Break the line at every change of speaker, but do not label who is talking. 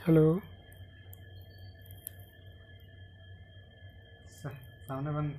Hello.
Sir సామనే bandh